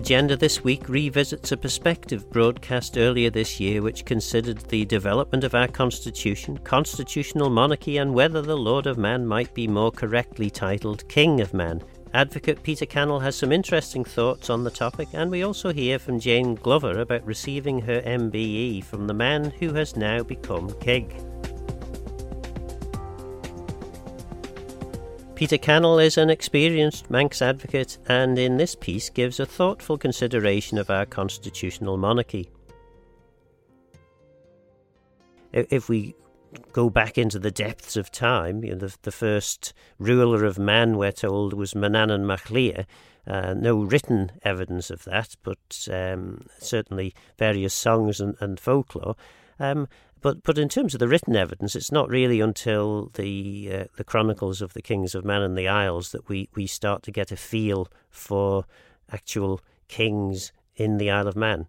Agenda this week revisits a perspective broadcast earlier this year which considered the development of our constitution, constitutional monarchy, and whether the Lord of Man might be more correctly titled King of Man. Advocate Peter Cannell has some interesting thoughts on the topic, and we also hear from Jane Glover about receiving her MBE from the man who has now become King. Peter Cannell is an experienced Manx advocate and in this piece gives a thoughtful consideration of our constitutional monarchy. If we go back into the depths of time, you know, the, the first ruler of man, we're told, was Manannán mac Lir. Uh, no written evidence of that, but um, certainly various songs and, and folklore. Um, but but in terms of the written evidence, it's not really until the uh, the chronicles of the kings of Man and the Isles that we, we start to get a feel for actual kings in the Isle of Man.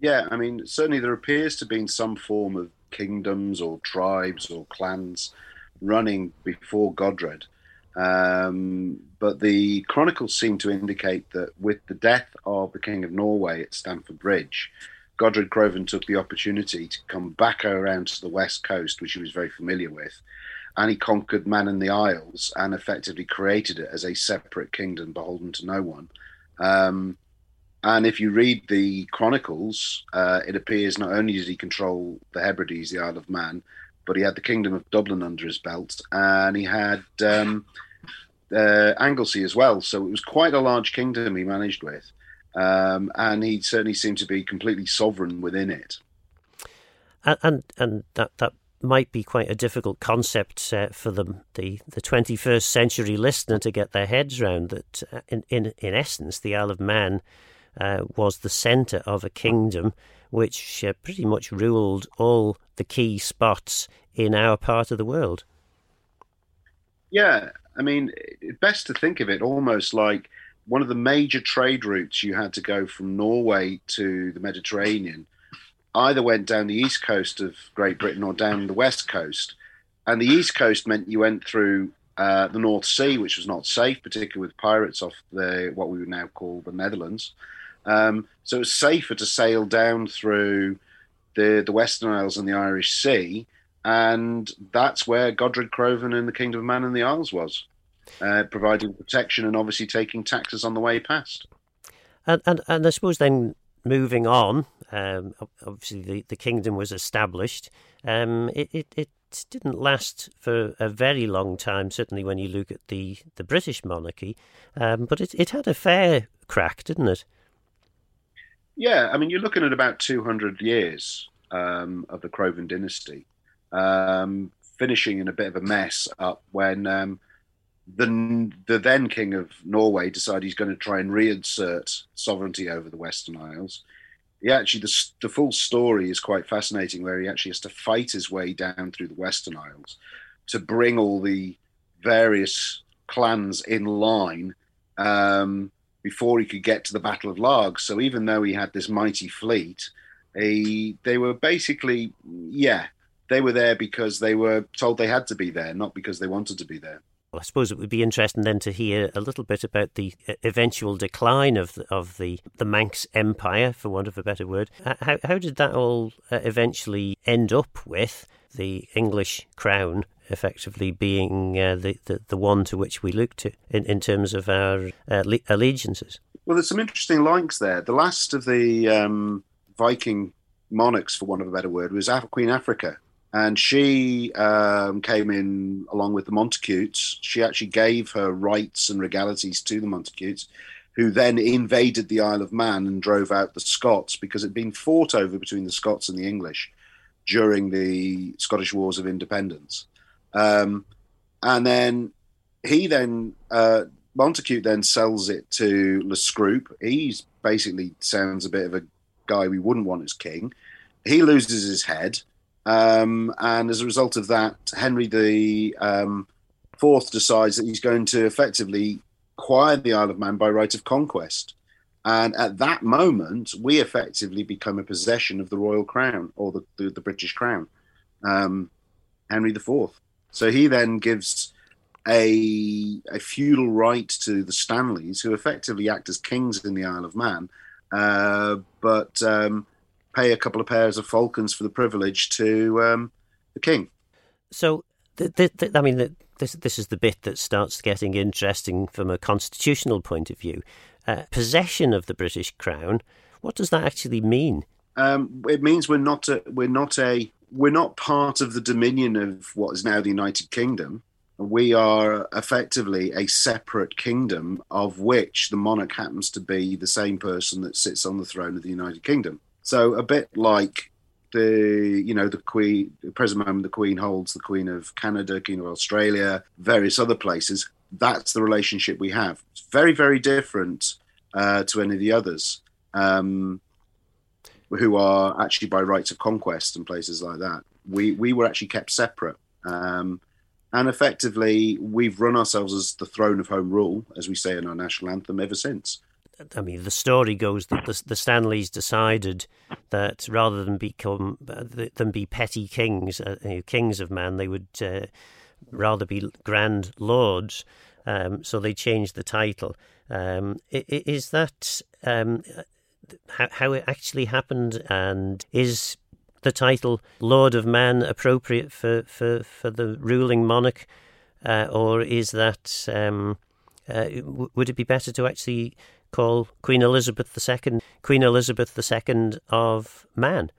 Yeah, I mean, certainly there appears to be some form of kingdoms or tribes or clans running before Godred. Um, but the chronicles seem to indicate that with the death of the King of Norway at Stamford Bridge, Godred Crovan took the opportunity to come back around to the west coast, which he was very familiar with, and he conquered Man in the Isles and effectively created it as a separate kingdom beholden to no one. Um, and if you read the chronicles, uh, it appears not only did he control the Hebrides, the Isle of Man, but he had the kingdom of Dublin under his belt, and he had um, uh, Anglesey as well. So it was quite a large kingdom he managed with um, and he certainly seemed to be completely sovereign within it. And and, and that that might be quite a difficult concept uh, for the, the the 21st century listener to get their heads around. That uh, in in in essence, the Isle of Man uh, was the centre of a kingdom which uh, pretty much ruled all the key spots in our part of the world. Yeah, I mean, best to think of it almost like one of the major trade routes you had to go from Norway to the Mediterranean either went down the east coast of Great Britain or down the west coast. And the east coast meant you went through uh, the North Sea, which was not safe, particularly with pirates off the what we would now call the Netherlands. Um, so it was safer to sail down through the the Western Isles and the Irish Sea, and that's where Godred Crovan and the Kingdom of Man and the Isles was uh, providing protection and obviously taking taxes on the way past. And and, and I suppose then moving on, um, obviously the, the kingdom was established. Um, it, it, it didn't last for a very long time, certainly when you look at the, the British monarchy, um, but it, it had a fair crack, didn't it? Yeah, I mean, you're looking at about 200 years um, of the Crovan dynasty, um, finishing in a bit of a mess up when um, the the then king of Norway decided he's going to try and reinsert sovereignty over the Western Isles. He actually the the full story is quite fascinating, where he actually has to fight his way down through the Western Isles to bring all the various clans in line um, before he could get to the Battle of Largs. So even though he had this mighty fleet, he, they were basically yeah they were there because they were told they had to be there, not because they wanted to be there. I suppose it would be interesting then to hear a little bit about the uh, eventual decline of the, of the, the Manx Empire, for want of a better word. How, how did that all uh, eventually end up with the English crown effectively being uh, the, the, the one to which we look to in, in terms of our uh, allegiances? Well, there's some interesting links there. The last of the um, Viking monarchs, for want of a better word, was Queen Aufrica, and she um, came in along with the Montacutes. She actually gave her rights and regalities to the Montacutes, who then invaded the Isle of Man and drove out the Scots because it had been fought over between the Scots and the English during the Scottish Wars of Independence. Um, and then he then uh, Montacute then sells it to Le Scrope. He's basically sounds a bit of a guy we wouldn't want as king. He loses his head um, and as a result of that, Henry the um, Fourth decides that he's going to effectively acquire the Isle of Man by right of conquest. And at that moment, we effectively become a possession of the royal crown or the, the, the British crown, um, Henry IV. So he then gives a, a feudal right to the Stanleys, who effectively act as kings in the Isle of Man, uh, but um, pay a couple of pairs of falcons for the privilege to um, the king. So, the, the, the, I mean, this this is the bit that starts getting interesting from a constitutional point of view. Uh, possession of the British crown. What does that actually mean? Um, it means we're not a, we're not a we're not part of the dominion of what is now the United Kingdom. We are effectively a separate kingdom of which the monarch happens to be the same person that sits on the throne of the United Kingdom. So a bit like the you know the Queen, the present moment the Queen holds the Queen of Canada, Queen of Australia, various other places. That's the relationship we have. It's very very different uh, to any of the others. Um, who are actually by rights of conquest and places like that. We we were actually kept separate, um, and effectively we've run ourselves as the throne of home rule, as we say in our national anthem, ever since. I mean, the story goes that the, the Stanleys decided that rather than become than be petty kings, uh, kings of man, they would uh, rather be grand lords. Um, so they changed the title. Um, is that um, how, it actually happened, and is the title Lord of Man appropriate for, for, for the ruling monarch, uh, or is that um, uh, would it be better to actually call Queen Elizabeth II Queen Elizabeth II of Man?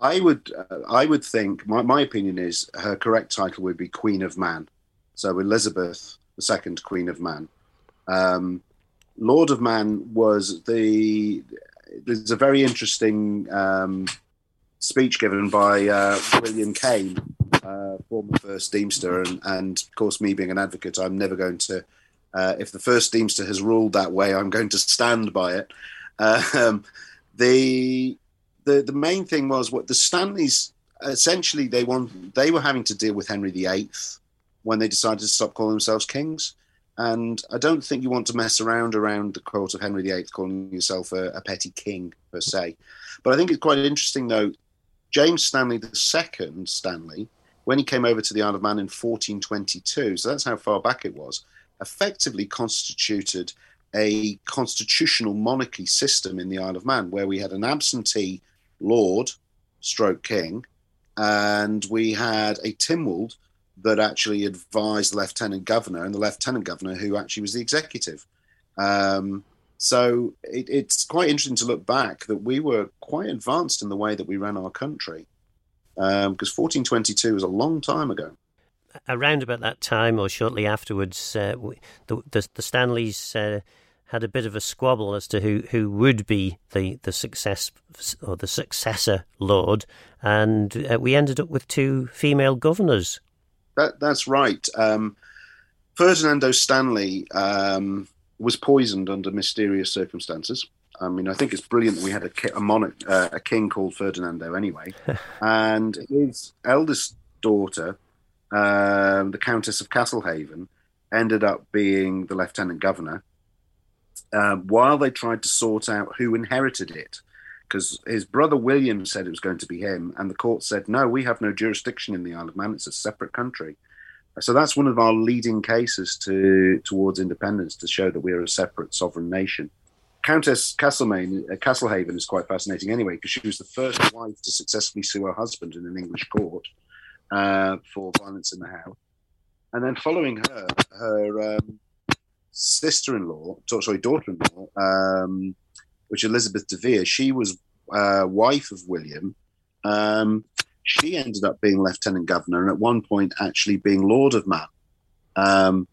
I would uh, I would think my, my opinion is her correct title would be Queen of Man, so Elizabeth II Queen of Man. Um, Lord of Man was the. There's a very interesting um, speech given by uh, William Cain, uh, former first Deemster, and, and of course, me being an advocate, I'm never going to. Uh, if the first Deemster has ruled that way, I'm going to stand by it. Um, the the the main thing was what the Stanleys essentially they want they were having to deal with Henry VIII when they decided to stop calling themselves kings. And I don't think you want to mess around around the court of Henry VIII, calling yourself a, a petty king per se. But I think it's quite interesting, though. James Stanley II, Stanley, when he came over to the Isle of Man in 1422, so that's how far back it was, effectively constituted a constitutional monarchy system in the Isle of Man, where we had an absentee lord, stroke king, and we had a Tynwald that actually advised the lieutenant governor, and the lieutenant governor who actually was the executive. Um, so it, it's quite interesting to look back that we were quite advanced in the way that we ran our country, because um, 1422 was a long time ago. Around about that time, or shortly afterwards, uh, the, the, the Stanleys uh, had a bit of a squabble as to who, who would be the, the success or the successor lord, and uh, we ended up with two female governors that that's right. Um, Ferdinando Stanley um, was poisoned under mysterious circumstances. I mean, I think it's brilliant that we had a, a monarch, uh, a king called Ferdinando, anyway. and his eldest daughter, um, the Countess of Castlehaven, ended up being the lieutenant governor. Uh, while they tried to sort out who inherited it, because his brother William said it was going to be him, and the court said, no, we have no jurisdiction in the Isle of Man, it's a separate country. So that's one of our leading cases to towards independence to show that we are a separate sovereign nation. Countess Castlemaine, uh, Castlehaven is quite fascinating anyway, because she was the first wife to successfully sue her husband in an English court uh, for violence in the house. And then following her, her um, sister-in-law, sorry, daughter-in-law, um, which Elizabeth de Vere, she was uh, wife of William. Um, she ended up being lieutenant governor and at one point actually being lord of Man um,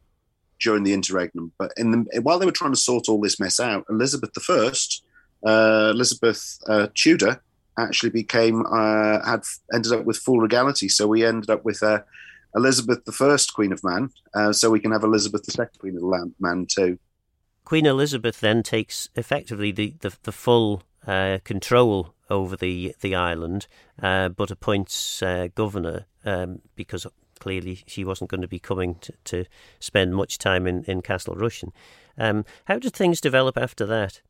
during the interregnum. But in the, while they were trying to sort all this mess out, Elizabeth I, uh, Elizabeth uh, Tudor, actually became uh, had ended up with full regality. So we ended up with uh, Elizabeth I, Queen of Man. Uh, so we can have Elizabeth II, Queen of Man too. Queen Elizabeth then takes effectively the, the, the full uh, control over the, the island, uh, but appoints uh, governor um, because clearly she wasn't going to be coming to, to spend much time in, in Castle Rushen. Um, how did things develop after that?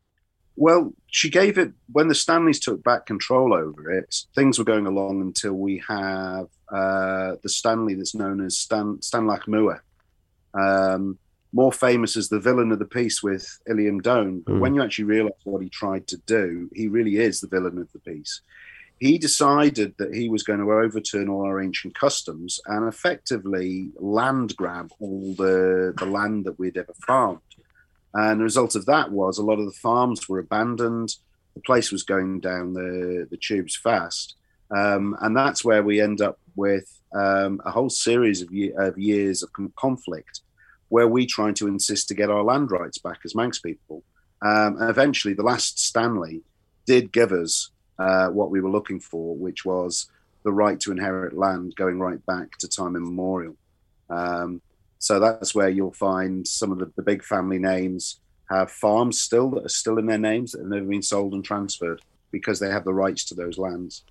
Well, she gave it when the Stanleys took back control over it. Things were going along until we have uh, the Stanley that's known as Stan Stanlagh Mooar, Um, more famous as the villain of the piece with Iliam Dhone. But mm. when you actually realize what he tried to do, he really is the villain of the piece. He decided that he was going to overturn all our ancient customs and effectively land grab all the, the land that we'd ever farmed. And the result of that was a lot of the farms were abandoned. The place was going down the, the tubes fast. Um, and that's where we end up with um, a whole series of, ye- of years of conflict where we try to insist to get our land rights back as Manx people. Um, and eventually, the last Stanley did give us uh, what we were looking for, which was the right to inherit land going right back to time immemorial. Um, so that's where you'll find some of the, the, big family names have farms still that are still in their names that have never been sold and transferred because they have the rights to those lands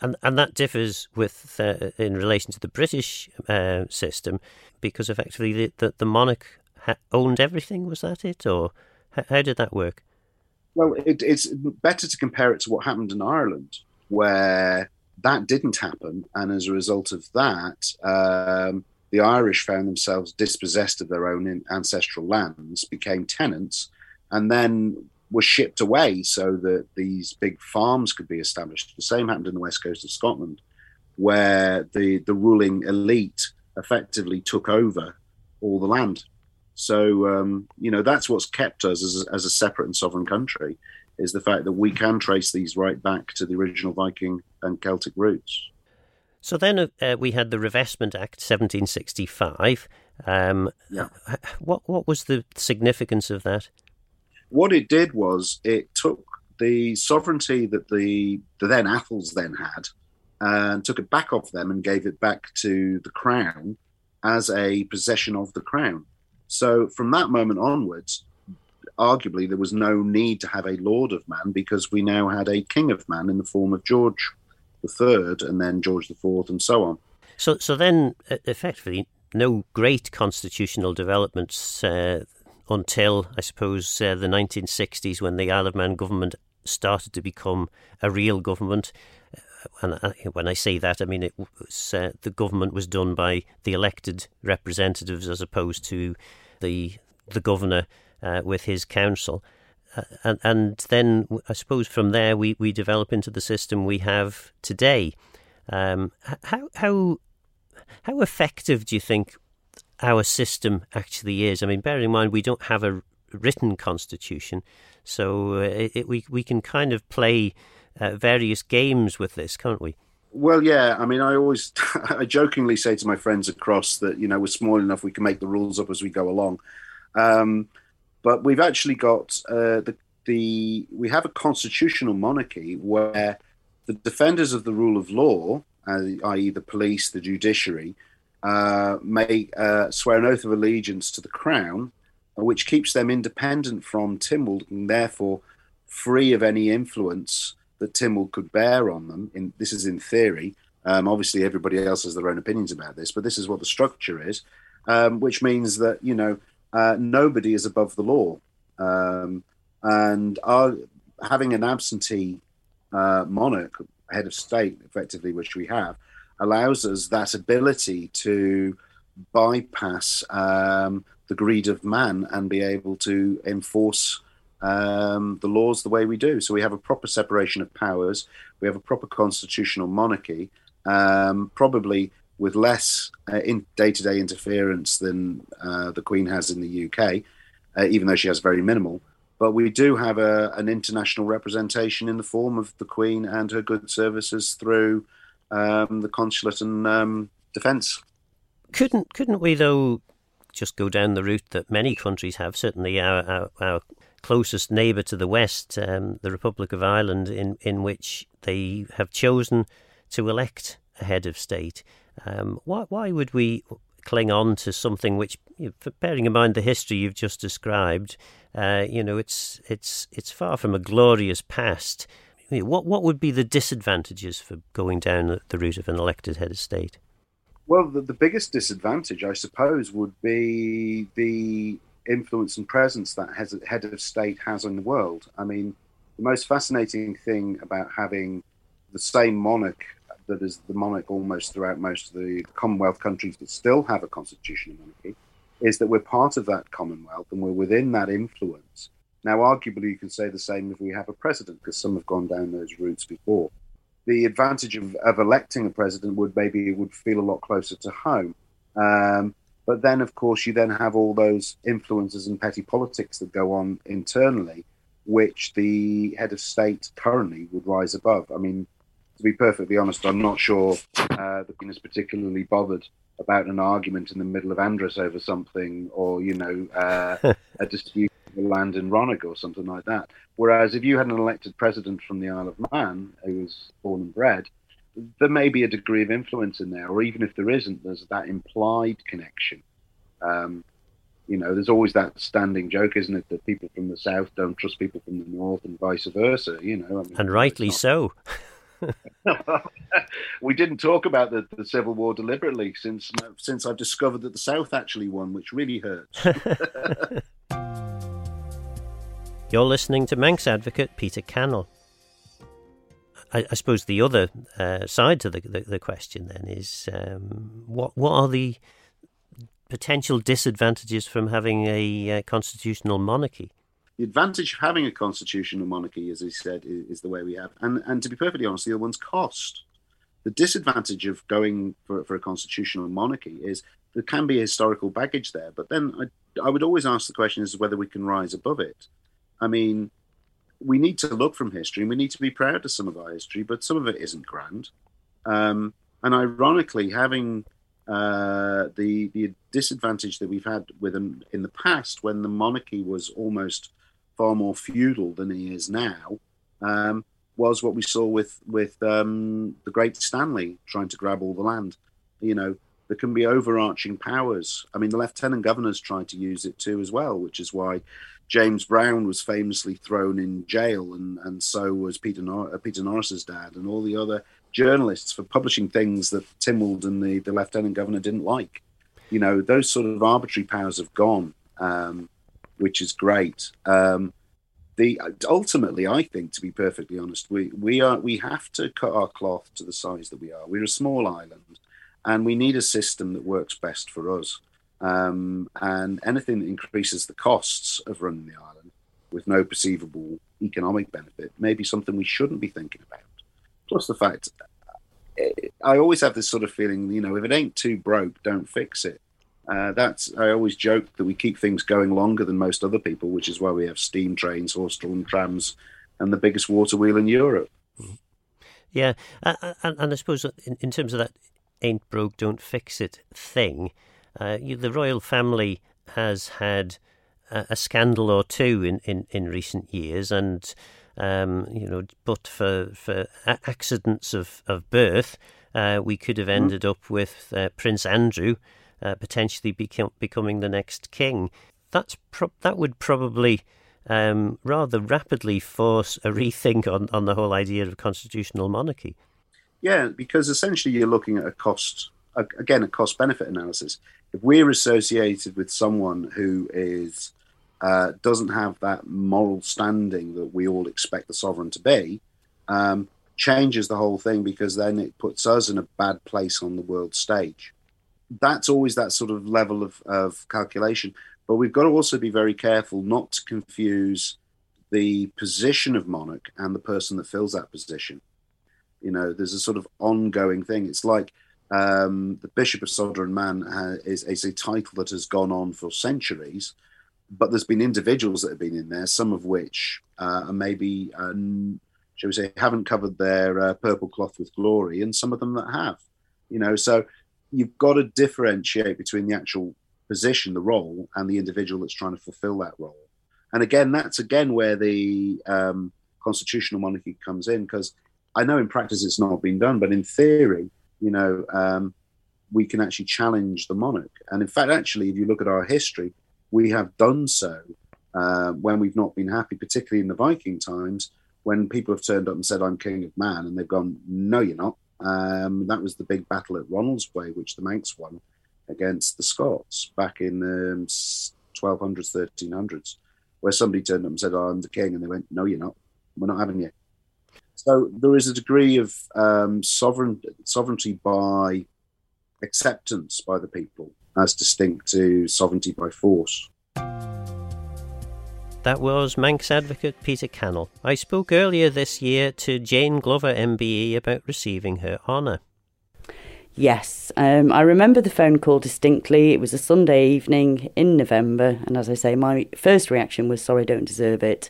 and and that differs with uh, in relation to the British uh, system because effectively the the, the monarch ha- owned everything. Was that it, or h- how did that work? Well, it, it's better to compare it to what happened in Ireland, where that didn't happen, and as a result of that, um, the Irish found themselves dispossessed of their own ancestral lands, became tenants, and then were shipped away so that these big farms could be established. The same happened in the west coast of Scotland, where the, the ruling elite effectively took over all the land. So, um, you know, that's what's kept us as as a separate and sovereign country is the fact that we can trace these right back to the original Viking and Celtic roots. So then uh, we had the Revestment Act 1765. Um, yeah. What what was the significance of that? what it did was it took the sovereignty that the, the then Atholls then had and took it back off them and gave it back to the crown as a possession of the crown. So from that moment onwards, arguably there was no need to have a lord of man because we now had a king of man in the form of George the Third and then George the Fourth and so on. So, so then effectively, no great constitutional developments uh, until, I suppose, uh, the 1960s when the Isle of Man government started to become a real government. Uh, and when I say that, I mean it was, uh, the government was done by the elected representatives as opposed to the the governor uh, with his council. And, and then I suppose from there we, we develop into the system we have today. Um, how how how effective do you think our system actually is. I mean, bearing in mind we don't have a written constitution, so uh, it, it, we we can kind of play uh, various games with this, can't we? Well, yeah. I mean, I always, I jokingly say to my friends across that you know we're small enough we can make the rules up as we go along. Um, but we've actually got uh, the the we have a constitutional monarchy where the defenders of the rule of law, uh, i.e., the police, the judiciary, uh, may uh, swear an oath of allegiance to the crown, which keeps them independent from Tynwald and therefore free of any influence that Tynwald could bear on them. In, this is in theory. Um, obviously, everybody else has their own opinions about this, but this is what the structure is, um, which means that you know uh, nobody is above the law, um, and our, having an absentee uh, monarch, head of state, effectively, which we have, allows us that ability to bypass um, the greed of man and be able to enforce um, the laws the way we do. So we have a proper separation of powers. We have a proper constitutional monarchy, um, probably with less uh, in day-to-day interference than uh, the Queen has in the UK, uh, even though she has very minimal. But we do have a, an international representation in the form of the Queen and her good services through um, the consulate and um, defence. Couldn't couldn't we though just go down the route that many countries have? Certainly, our our, our closest neighbour to the west, um, the Republic of Ireland, in in which they have chosen to elect a head of state. Um, why why would we cling on to something which, you know, bearing in mind the history you've just described, uh, you know, it's it's it's far from a glorious past. What what would be the disadvantages for going down the route of an elected head of state? Well, the, the biggest disadvantage, I suppose, would be the influence and presence that has, head of state has in the world. I mean, the most fascinating thing about having the same monarch that is the monarch almost throughout most of the Commonwealth countries that still have a constitutional monarchy is that we're part of that Commonwealth and we're within that influence. Now, arguably, you can say the same if we have a president, because some have gone down those routes before. The advantage of, of electing a president would maybe would feel a lot closer to home. Um, but then, of course, you then have all those influences and petty politics that go on internally, which the head of state currently would rise above. I mean, to be perfectly honest, I'm not sure uh, the Queen is particularly bothered about an argument in the middle of Andreas over something, or you know, uh, a dispute over land in Ronague or something like that. Whereas if you had an elected president from the Isle of Man who was born and bred, there may be a degree of influence in there, or even if there isn't, there's that implied connection. Um, you know, there's always that standing joke, isn't it, that people from the south don't trust people from the north, and vice versa. You know, I mean, and rightly so. we didn't talk about the, the Civil War deliberately since since I've discovered that the South actually won, which really hurts. You're listening to Manx advocate Peter Cannell. I, I suppose the other uh, side to the, the, the, question then is um, what what are the potential disadvantages from having a uh, constitutional monarchy? The advantage of having a constitutional monarchy, as he said, is, is, the way we have. And, and to be perfectly honest, the other one's cost. The disadvantage of going for, for a constitutional monarchy is there can be historical baggage there. But then I, I would always ask the question to whether we can rise above it. I mean, we need to look from history and we need to be proud of some of our history, but some of it isn't grand. Um, and ironically, having uh, the the disadvantage that we've had with them in the past, when the monarchy was almost far more feudal than he is now, um, was what we saw with with um, the great Stanley trying to grab all the land. You know, there can be overarching powers. I mean, the lieutenant governors tried to use it too as well, which is why James Brown was famously thrown in jail, and, and so was Peter, Nor- uh, Peter Norris's dad, and all the other journalists for publishing things that Tynwald and the, the lieutenant governor didn't like. You know, those sort of arbitrary powers have gone, um, which is great. Um, the ultimately, I think, to be perfectly honest, we we are we have to cut our cloth to the size that we are. We're a small island, and we need a system that works best for us. Um, and anything that increases the costs of running the island with no perceivable economic benefit may be something we shouldn't be thinking about. Plus, the fact I always have this sort of feeling, you know, if it ain't too broke, don't fix it. Uh, that's I always joke that we keep things going longer than most other people, which is why we have steam trains, horse-drawn trams, and the biggest water wheel in Europe. Yeah, and, and I suppose in, in, terms of that "ain't broke, don't fix it" thing, uh, you, the royal family has had a, a scandal or two in, in, in recent years, and um, you know, but for for accidents of of birth, uh, we could have mm-hmm. ended mm. up with uh, Prince Andrew uh, potentially become, becoming the next king. That's pro- that would probably um, rather rapidly force a rethink on, on the whole idea of constitutional monarchy. Yeah, because essentially you're looking at a cost again a cost benefit analysis. If we're associated with someone who is uh, doesn't have that moral standing that we all expect the sovereign to be, um, changes the whole thing because then it puts us in a bad place on the world stage. That's always that sort of level of, of calculation. But we've got to also be very careful not to confuse the position of monarch and the person that fills that position. You know, there's a sort of ongoing thing. It's like um, the Bishop of Sodor and Man is, is a title that has gone on for centuries but there's been individuals that have been in there, some of which uh, maybe, um, shall we say, haven't covered their uh, purple cloth with glory, and some of them that have. You know, so you've got to differentiate between the actual position, the role, and the individual that's trying to fulfill that role. And again, that's again where the um, constitutional monarchy comes in, because I know in practice it's not been done, but in theory, you know, um, we can actually challenge the monarch. And in fact, actually, if you look at our history, we have done so uh, when we've not been happy, particularly in the Viking times, when people have turned up and said, I'm king of man, and they've gone, No, you're not. Um, that was the big battle at Ronaldsway, which the Manx won against the Scots back in the um, 1200s, 1300s, where somebody turned up and said, oh, I'm the king. And they went, No, you're not. We're not having you. So there is a degree of um, sovereign, sovereignty by acceptance by the people as distinct to sovereignty by force. That was Manx advocate Peter Cannell. I spoke earlier this year to Jane Glover MBE about receiving her honour. Yes, um, I remember the phone call distinctly. It was a Sunday evening in November, and as I say, my first reaction was sorry, don't deserve it.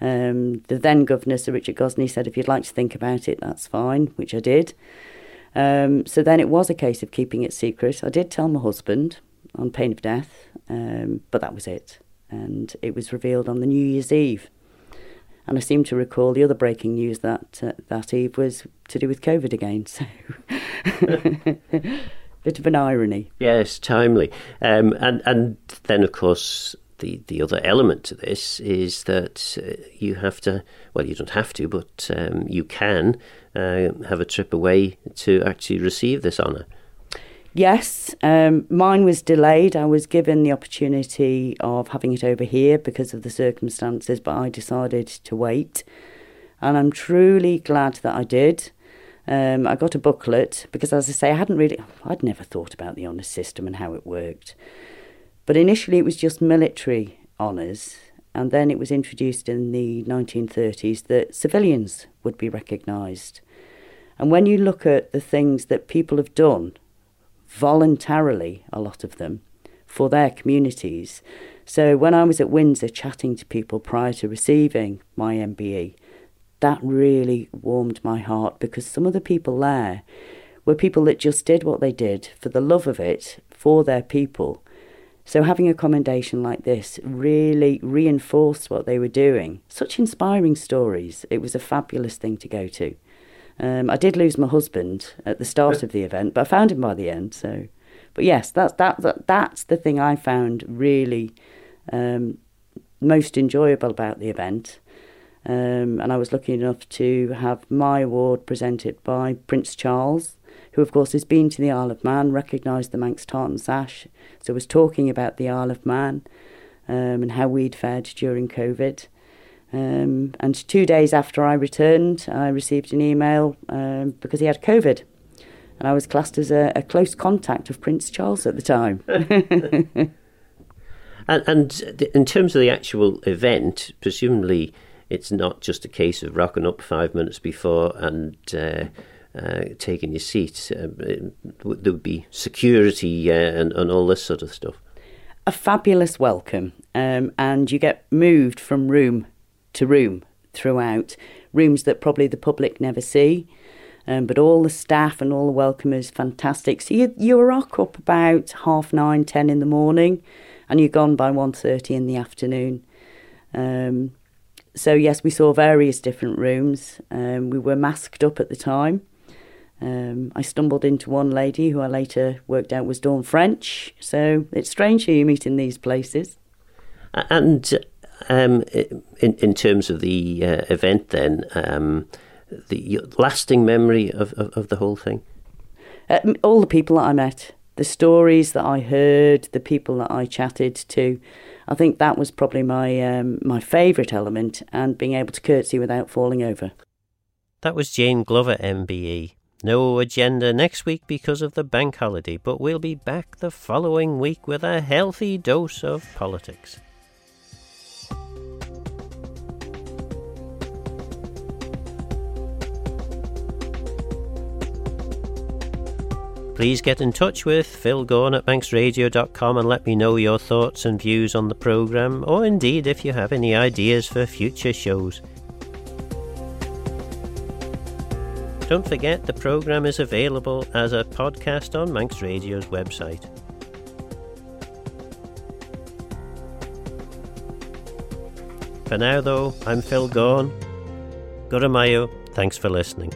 Um, the then Governor, Sir Richard Gozney, said if you'd like to think about it, that's fine, which I did. Um, so then it was a case of keeping it secret. I did tell my husband on pain of death, um, but that was it. And it was revealed on the New Year's Eve. And I seem to recall the other breaking news that uh, that eve was to do with COVID again. So, bit of an irony. Yes, timely. Um, and and then of course the the other element to this is that uh, you have to. Well, you don't have to, but um, you can uh, have a trip away to actually receive this honour. Yes, um, mine was delayed. I was given the opportunity of having it over here because of the circumstances, but I decided to wait. And I'm truly glad that I did. Um, I got a booklet because, as I say, I hadn't really, I'd never thought about the honours system and how it worked. But initially it was just military honours, and then it was introduced in the 1930s that civilians would be recognised. And when you look at the things that people have done voluntarily, a lot of them, for their communities. So when I was at Windsor chatting to people prior to receiving my MBE, that really warmed my heart because some of the people there were people that just did what they did for the love of it, for their people. So having a commendation like this really reinforced what they were doing. Such inspiring stories. It was a fabulous thing to go to. Um, I did lose my husband at the start of the event, but I found him by the end. So, but yes, that's that, that that's the thing I found really um, most enjoyable about the event. Um, and I was lucky enough to have my award presented by Prince Charles, who of course has been to the Isle of Man, recognised the Manx Tartan Sash, so was talking about the Isle of Man um, and how we'd fared during COVID. Um, and two days after I returned, I received an email um, because he had COVID. And I was classed as a, a close contact of Prince Charles at the time. and, and in terms of the actual event, presumably it's not just a case of rocking up five minutes before and uh, uh, taking your seat. Uh, there would be security uh, and, and all this sort of stuff. A fabulous welcome, um, and you get moved from room to room throughout, rooms that probably the public never see. Um, but all the staff and all the welcomers, fantastic. So you you rock up about half nine, ten in the morning, and you're gone by 1.30 in the afternoon. Um, so yes, we saw various different rooms. Um, we were masked up at the time. Um, I stumbled into one lady who I later worked out was Dawn French. So it's strange who you meet in these places. And um, in in terms of the uh, event, then um, the lasting memory of, of, of the whole thing. Uh, all the people that I met, the stories that I heard, the people that I chatted to. I think that was probably my um, my favourite element, and being able to curtsy without falling over. That was Jane Glover, MBE. No agenda next week because of the bank holiday, but we'll be back the following week with a healthy dose of politics. Please get in touch with Phil Gawne at manxradio.com and let me know your thoughts and views on the programme, or indeed if you have any ideas for future shows. Don't forget the programme is available as a podcast on Manx Radio's website. For now, though, I'm Phil Gawne. Guramayo, thanks for listening.